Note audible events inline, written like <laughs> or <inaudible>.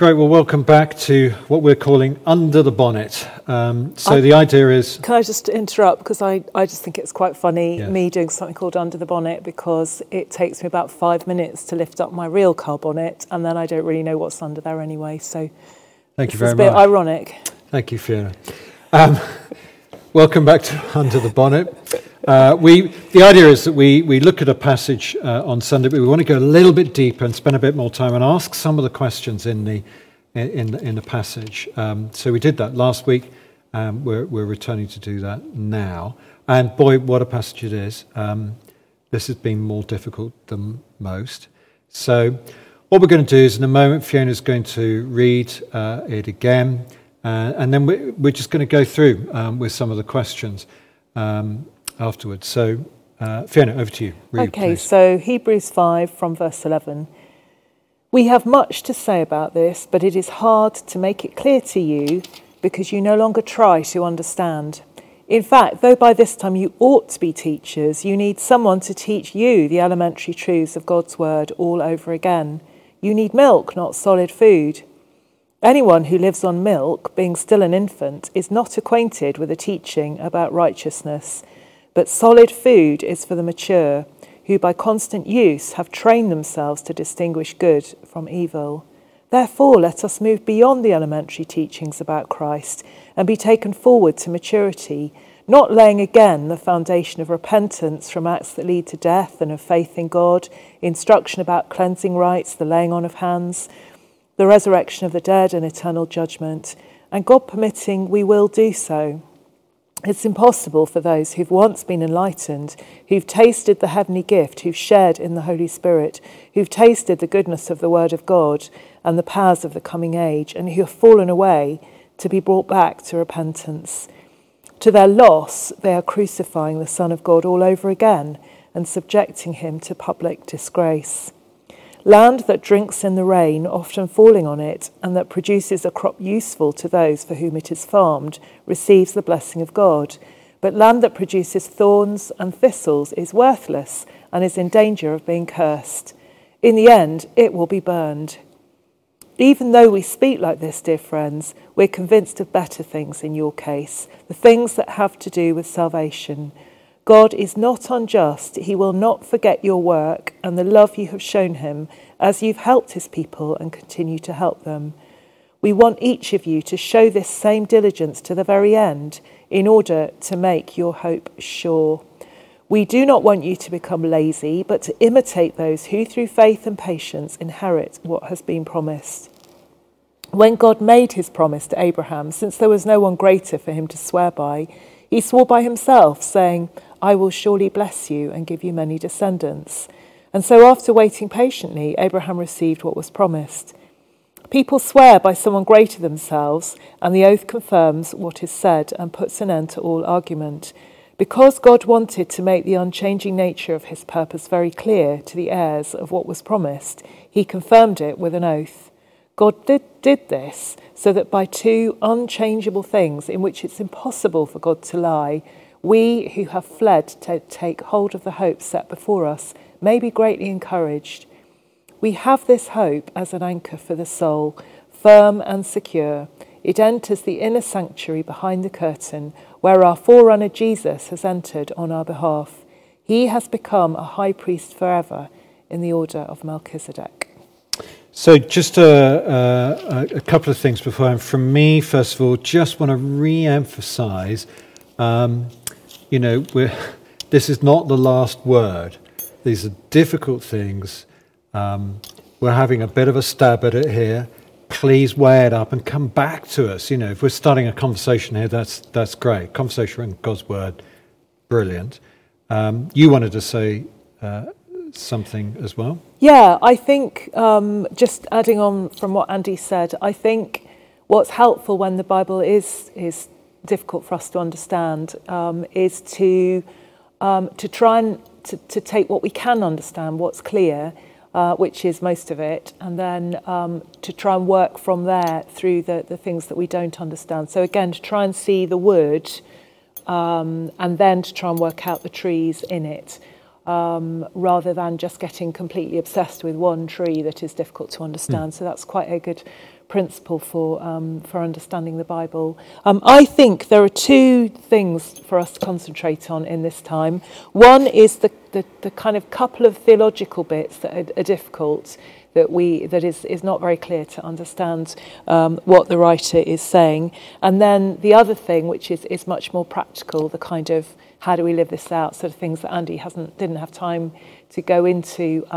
Great. Well, welcome back to what we're calling Under the Bonnet. Um, so I, the idea is. Can I just interrupt? Because I, I just think it's quite funny yeah. me doing something called Under the Bonnet because it takes me about five minutes to lift up my real car bonnet and then I don't really know what's under there anyway. So Thank you very much. It's a bit ironic. Thank you, Fiona. Um, <laughs> welcome back to Under the Bonnet. Uh, we, the idea is that we, we look at a passage uh, on Sunday, but we want to go a little bit deeper and spend a bit more time and ask some of the questions in the, in, in the passage. Um, so we did that last week. Um, we're, we're returning to do that now. And boy, what a passage it is. Um, this has been more difficult than most. So, what we're going to do is in a moment, Fiona's going to read uh, it again, uh, and then we're, we're, just going to go through um, with some of the questions. Um, afterwards. So, uh, Fiona, over to you. Read, okay, please. so Hebrews 5 from verse 11. We have much to say about this, but it is hard to make it clear to you because you no longer try to understand. In fact, though by this time you ought to be teachers, you need someone to teach you the elementary truths of God's word all over again. You need milk, not solid food. Anyone who lives on milk, being still an infant, is not acquainted with the teaching about righteousness but solid food is for the mature, who by constant use have trained themselves to distinguish good from evil. Therefore, let us move beyond the elementary teachings about Christ and be taken forward to maturity, not laying again the foundation of repentance from acts that lead to death and of faith in God, instruction about cleansing rites, the laying on of hands, the resurrection of the dead, and eternal judgment. And God permitting, we will do so. It's impossible for those who've once been enlightened, who've tasted the heavenly gift, who've shared in the Holy Spirit, who've tasted the goodness of the Word of God and the powers of the coming age, and who have fallen away, to be brought back to repentance. To their loss, they are crucifying the Son of God all over again and subjecting him to public disgrace. Land that drinks in the rain, often falling on it, and that produces a crop useful to those for whom it is farmed, receives the blessing of God. But land that produces thorns and thistles is worthless and is in danger of being cursed. In the end, it will be burned. Even though we speak like this, dear friends, we're convinced of better things in your case, the things that have to do with salvation. God is not unjust. He will not forget your work and the love you have shown him as you've helped his people and continue to help them. We want each of you to show this same diligence to the very end in order to make your hope sure. We do not want you to become lazy, but to imitate those who, through faith and patience, inherit what has been promised. When God made his promise to Abraham, since there was no one greater for him to swear by, he swore by himself, saying, I will surely bless you and give you many descendants. And so, after waiting patiently, Abraham received what was promised. People swear by someone greater than themselves, and the oath confirms what is said and puts an end to all argument. Because God wanted to make the unchanging nature of his purpose very clear to the heirs of what was promised, he confirmed it with an oath. God did, did this so that by two unchangeable things in which it's impossible for God to lie, we who have fled to take hold of the hope set before us may be greatly encouraged. We have this hope as an anchor for the soul, firm and secure. It enters the inner sanctuary behind the curtain, where our forerunner Jesus has entered on our behalf. He has become a high priest forever in the order of Melchizedek. So, just a, a, a couple of things before, from me, first of all, just want to re emphasize um, you know, this is not the last word. These are difficult things. Um, we're having a bit of a stab at it here. Please weigh it up and come back to us. You know, if we're starting a conversation here, that's that's great. Conversation in God's word, brilliant. Um, you wanted to say uh, something as well. Yeah, I think um, just adding on from what Andy said, I think what's helpful when the Bible is is difficult for us to understand um, is to um, to try and to, to take what we can understand, what's clear, uh, which is most of it, and then um, to try and work from there through the, the things that we don't understand. So again, to try and see the wood um, and then to try and work out the trees in it. Um, rather than just getting completely obsessed with one tree that is difficult to understand. Mm. So that's quite a good principle for um, for understanding the Bible. Um, I think there are two things for us to concentrate on in this time. One is the the, the kind of couple of theological bits that are, are difficult that we that is is not very clear to understand um, what the writer is saying, and then the other thing, which is is much more practical, the kind of how do we live this out, sort of things that Andy hasn't didn't have time to go into.